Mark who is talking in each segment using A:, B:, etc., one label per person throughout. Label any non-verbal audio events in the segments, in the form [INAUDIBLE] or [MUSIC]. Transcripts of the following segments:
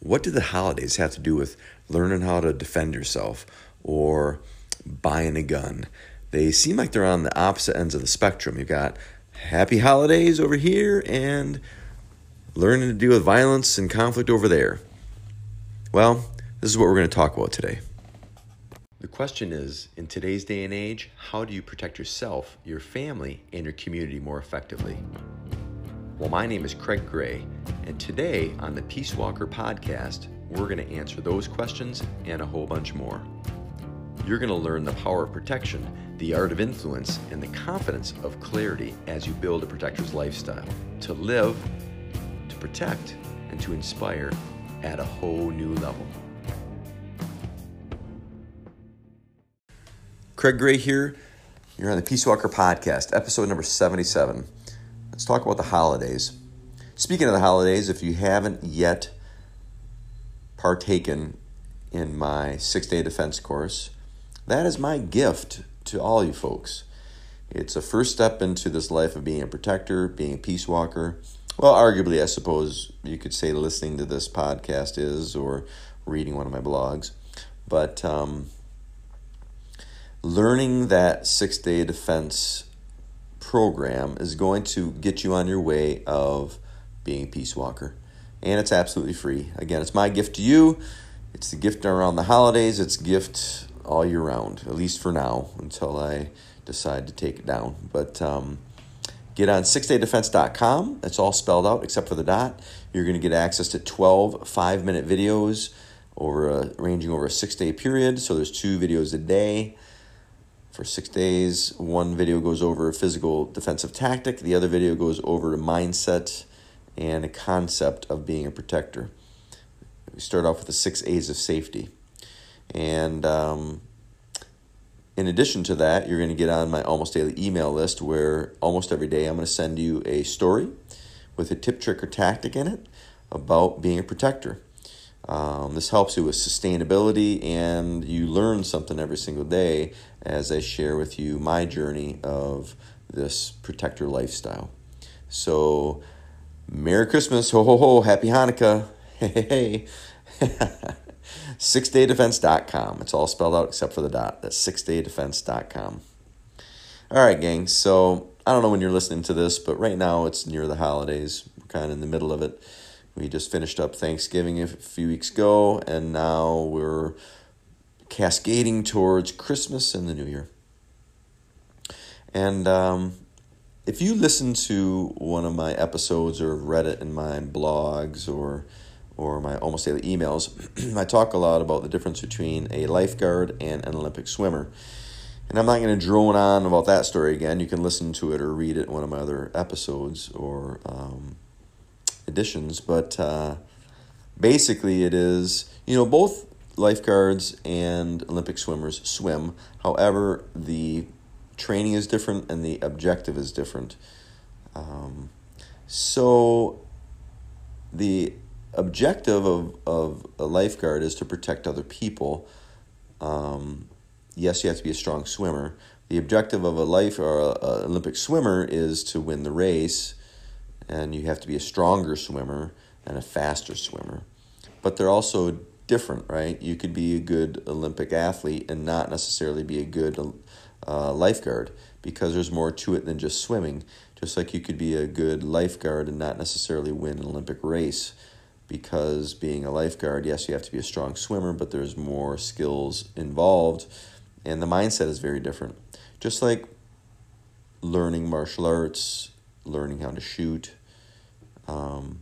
A: what do the holidays have to do with learning how to defend yourself or buying a gun? They seem like they're on the opposite ends of the spectrum. You've got happy holidays over here and learning to deal with violence and conflict over there. Well, this is what we're going to talk about today. The question is in today's day and age, how do you protect yourself, your family, and your community more effectively? Well, my name is Craig Gray, and today on the Peace Walker podcast, we're going to answer those questions and a whole bunch more. You're going to learn the power of protection, the art of influence, and the confidence of clarity as you build a protector's lifestyle to live, to protect, and to inspire at a whole new level. Craig Gray here. You're on the Peace Walker podcast, episode number 77. Let's talk about the holidays. Speaking of the holidays, if you haven't yet partaken in my six day defense course, that is my gift to all you folks. It's a first step into this life of being a protector, being a peace walker. Well, arguably, I suppose you could say listening to this podcast is, or reading one of my blogs. But um, learning that six day defense program is going to get you on your way of being a peace walker. And it's absolutely free. Again, it's my gift to you. It's the gift around the holidays. It's gift all year round, at least for now, until I decide to take it down. But um, get on sixdaydefense.com. It's all spelled out except for the dot. You're going to get access to 12 five minute videos over a, ranging over a six day period. So there's two videos a day for six days. One video goes over physical defensive tactic, the other video goes over mindset and a concept of being a protector. We start off with the six A's of safety. And um, in addition to that, you're going to get on my almost daily email list where almost every day I'm going to send you a story with a tip, trick, or tactic in it about being a protector. Um, this helps you with sustainability, and you learn something every single day as I share with you my journey of this protector lifestyle. So, Merry Christmas, ho ho ho, Happy Hanukkah, [LAUGHS] hey hey. [LAUGHS] sixdaydefense.com. It's all spelled out except for the dot. That's sixdaydefense.com. All right, gang. So, I don't know when you're listening to this, but right now it's near the holidays. We're kind of in the middle of it. We just finished up Thanksgiving a few weeks ago, and now we're cascading towards Christmas and the New Year. And um, if you listen to one of my episodes or read it in my blogs or or my almost daily emails, [CLEARS THROAT] I talk a lot about the difference between a lifeguard and an Olympic swimmer. And I'm not going to drone on about that story again. You can listen to it or read it in one of my other episodes or um, editions, but uh, basically it is you know both lifeguards and Olympic swimmers swim. However, the training is different and the objective is different. Um, so the objective of, of a lifeguard is to protect other people. Um, yes, you have to be a strong swimmer. The objective of a life or a, a Olympic swimmer is to win the race and you have to be a stronger swimmer and a faster swimmer. But they're also different, right? You could be a good Olympic athlete and not necessarily be a good uh, lifeguard because there's more to it than just swimming. Just like you could be a good lifeguard and not necessarily win an Olympic race because being a lifeguard, yes, you have to be a strong swimmer, but there's more skills involved and the mindset is very different. Just like learning martial arts, learning how to shoot, um,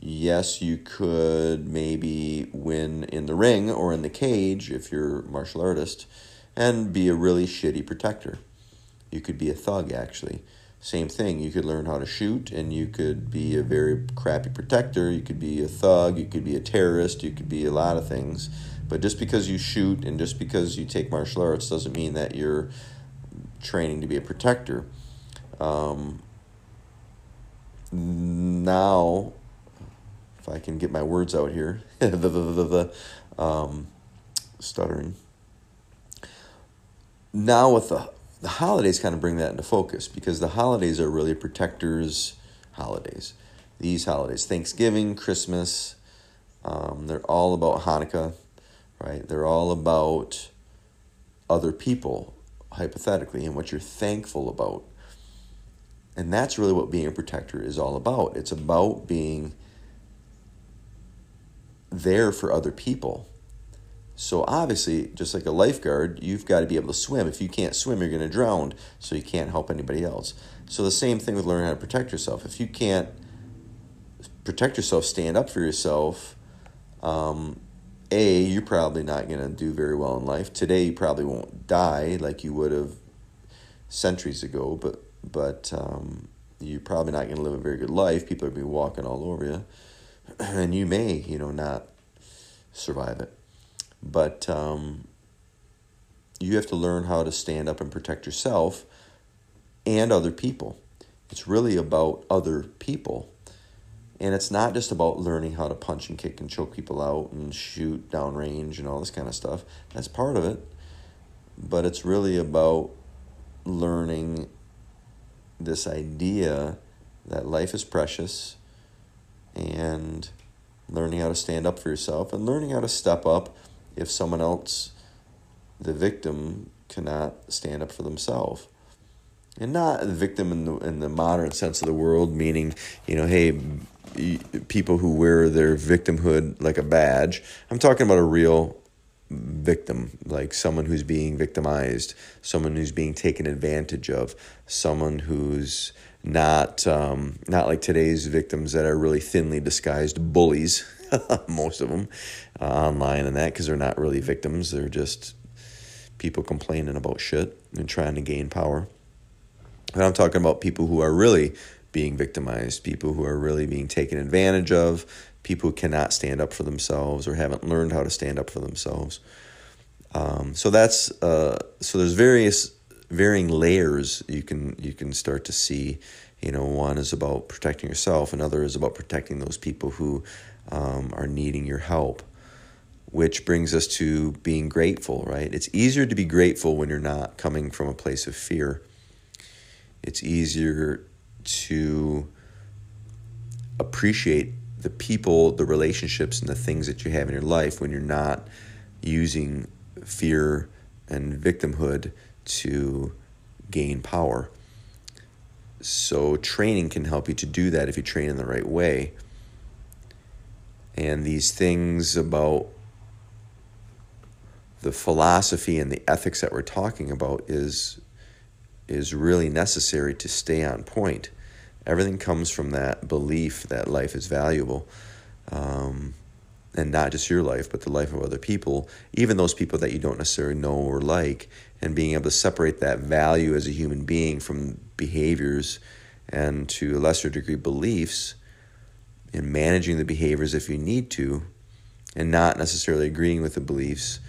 A: yes, you could maybe win in the ring or in the cage if you're a martial artist and be a really shitty protector. You could be a thug, actually. Same thing. You could learn how to shoot and you could be a very crappy protector. You could be a thug. You could be a terrorist. You could be a lot of things. But just because you shoot and just because you take martial arts doesn't mean that you're training to be a protector. Um, now, if I can get my words out here, [LAUGHS] the, the, the, the um, stuttering. Now with the the holidays kind of bring that into focus because the holidays are really protectors' holidays. These holidays, Thanksgiving, Christmas, Um, they're all about Hanukkah, right? They're all about other people, hypothetically, and what you're thankful about. And that's really what being a protector is all about. It's about being there for other people. So obviously, just like a lifeguard, you've got to be able to swim. If you can't swim, you're going to drown, so you can't help anybody else. So the same thing with learning how to protect yourself. If you can't protect yourself, stand up for yourself, um, A, you're probably not going to do very well in life. Today, you probably won't die like you would have centuries ago, but but um, you're probably not going to live a very good life. People are going to be walking all over you, [CLEARS THROAT] and you may, you know, not survive it. But um, you have to learn how to stand up and protect yourself and other people. It's really about other people. And it's not just about learning how to punch and kick and choke people out and shoot downrange and all this kind of stuff. That's part of it. But it's really about learning this idea that life is precious and learning how to stand up for yourself and learning how to step up if someone else, the victim, cannot stand up for themselves. And not the victim in the in the modern sense of the world, meaning you know, hey, people who wear their victimhood like a badge. I'm talking about a real victim, like someone who's being victimized, someone who's being taken advantage of, someone who's not um, not like today's victims that are really thinly disguised bullies, [LAUGHS] most of them uh, online and that because they're not really victims, they're just people complaining about shit and trying to gain power. And I'm talking about people who are really being victimized, people who are really being taken advantage of, people who cannot stand up for themselves or haven't learned how to stand up for themselves. Um, so that's uh, so there's various varying layers you can you can start to see. You know, one is about protecting yourself, another is about protecting those people who um, are needing your help. Which brings us to being grateful, right? It's easier to be grateful when you're not coming from a place of fear. It's easier to appreciate the people, the relationships, and the things that you have in your life when you're not using fear and victimhood to gain power. So, training can help you to do that if you train in the right way. And these things about the philosophy and the ethics that we're talking about is is really necessary to stay on point. Everything comes from that belief that life is valuable. Um, and not just your life, but the life of other people, even those people that you don't necessarily know or like, and being able to separate that value as a human being from behaviors and to a lesser degree beliefs, and managing the behaviors if you need to, and not necessarily agreeing with the beliefs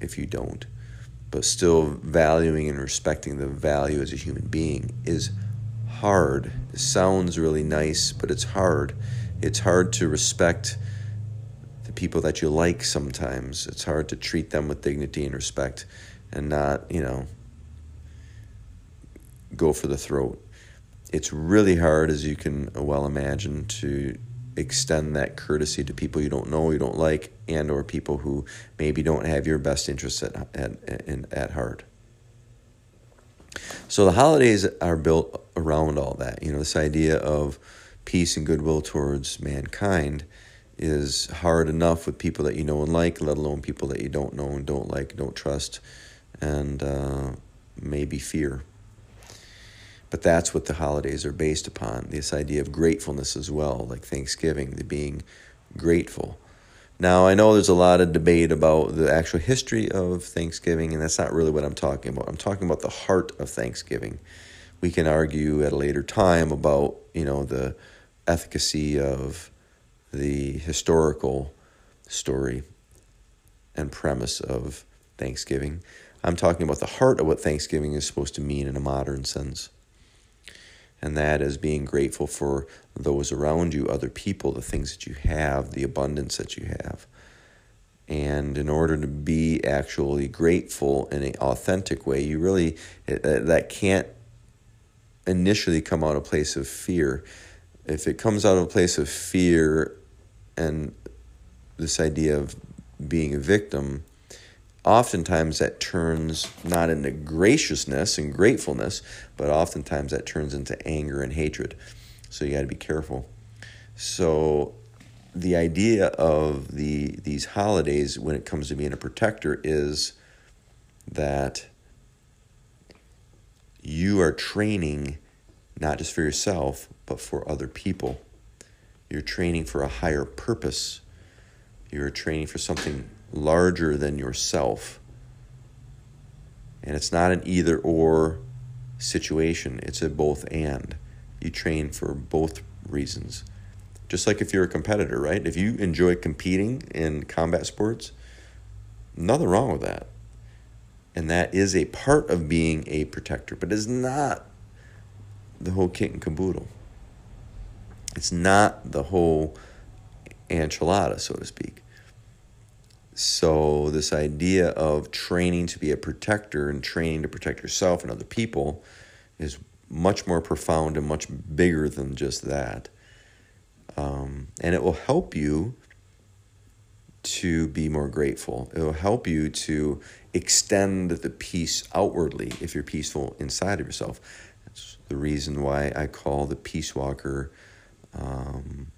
A: if you don't, but still valuing and respecting the value as a human being is hard. It sounds really nice, but it's hard. It's hard to respect the people that you like sometimes. It's hard to treat them with dignity and respect and not, you know, go for the throat. It's really hard, as you can well imagine, to extend that courtesy to people you don't know, you don't like, and or people who maybe don't have your best interests at, at, at, at heart. So the holidays are built around all that. You know, this idea of peace and goodwill towards mankind is hard enough with people that you know and like, let alone people that you don't know and don't like, don't trust, and uh, maybe fear. But that's what the holidays are based upon this idea of gratefulness as well, like Thanksgiving, the being grateful. Now, I know there's a lot of debate about the actual history of Thanksgiving, and that's not really what I'm talking about. I'm talking about the heart of Thanksgiving. We can argue at a later time about, you know, the efficacy of the historical story and premise of Thanksgiving. I'm talking about the heart of what Thanksgiving is supposed to mean in a modern sense and that is being grateful for those around you, other people, the things that you have, the abundance that you have. And in order to be actually grateful in an authentic way, you really, eh, eh, that can't initially come out of a place of fear. If it comes out of a place of fear and this idea of being a victim, oftentimes that turns not into graciousness and gratefulness, but oftentimes that turns into anger and hatred. So you got to be careful. So the idea of the these holidays when it comes to being a protector is that you are training not just for yourself but for other people. You're training for a higher purpose. You're training for something larger than yourself. And it's not an either or situation, it's a both and. You train for both reasons. Just like if you're a competitor, right? If you enjoy competing in combat sports, nothing wrong with that. And that is a part of being a protector, but it's not the whole kit and caboodle. It's not the whole enchilada, so to speak. So, this idea of training to be a protector and training to protect yourself and other people is much more profound and much bigger than just that. Um, and it will help you to be more grateful. It will help you to extend the peace outwardly if you're peaceful inside of yourself. That's the reason why I call the Peace Walker. Um,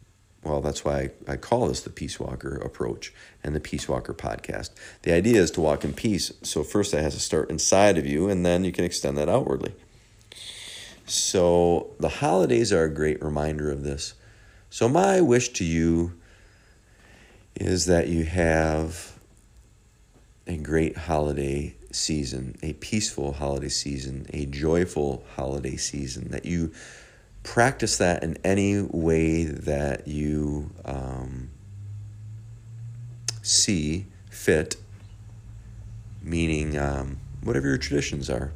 A: well, that's why I, I call this the Peace Walker approach and the Peace Walker podcast. The idea is to walk in peace. So, first, that has to start inside of you, and then you can extend that outwardly. So, the holidays are a great reminder of this. So, my wish to you is that you have a great holiday season, a peaceful holiday season, a joyful holiday season, that you practice that in any way that you um, see fit, meaning um, whatever your traditions are.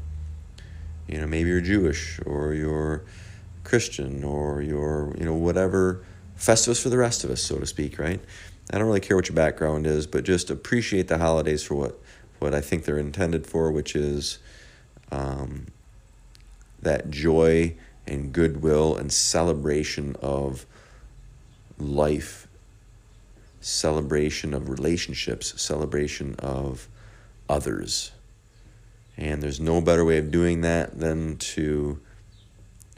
A: You know, maybe you're Jewish or you're Christian or you're, you know, whatever Festivus for the rest of us, so to speak, right? I don't really care what your background is, but just appreciate the holidays for what, what I think they're intended for, which is um, that joy and goodwill and celebration of life, celebration of relationships, celebration of others. And there's no better way of doing that than to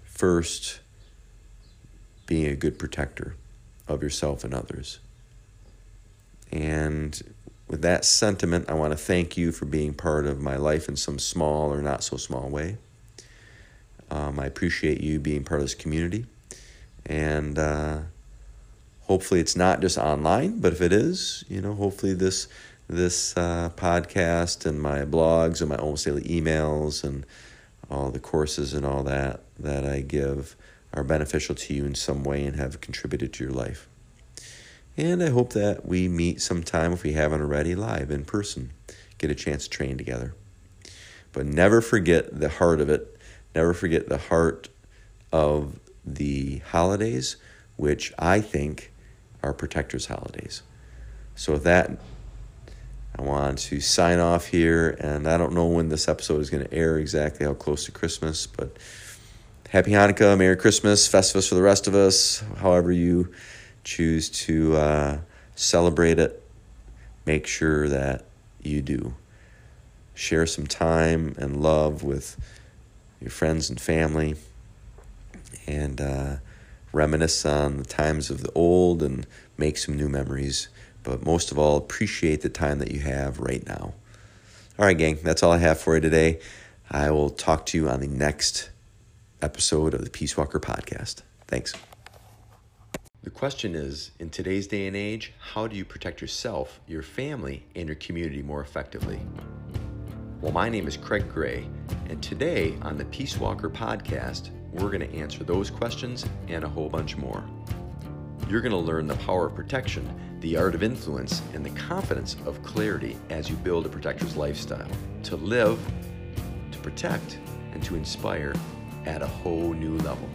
A: first being a good protector of yourself and others. And with that sentiment, I want to thank you for being part of my life in some small or not so small way. Um, I appreciate you being part of this community. And uh, hopefully it's not just online, but if it is, you know, hopefully this this uh, podcast and my blogs and my almost daily emails and all the courses and all that that I give are beneficial to you in some way and have contributed to your life. And I hope that we meet sometime, if we haven't already, live in person, get a chance to train together. But never forget the heart of it. Never forget the heart of the holidays, which I think are protectors' holidays. So, with that, I want to sign off here. And I don't know when this episode is going to air exactly, how close to Christmas, but happy Hanukkah, Merry Christmas, Festivus for the rest of us, however you choose to uh, celebrate it. Make sure that you do. Share some time and love with your friends and family and uh, reminisce on the times of the old and make some new memories. But most of all, appreciate the time that you have right now. All right, gang, that's all I have for you today. I will talk to you on the next episode of the Peace Walker podcast. Thanks. The question is in today's day and age, how do you protect yourself, your family, and your community more effectively? Well, my name is Craig Gray, and today on the Peace Walker podcast, we're going to answer those questions and a whole bunch more. You're going to learn the power of protection, the art of influence, and the confidence of clarity as you build a protector's lifestyle to live, to protect, and to inspire at a whole new level.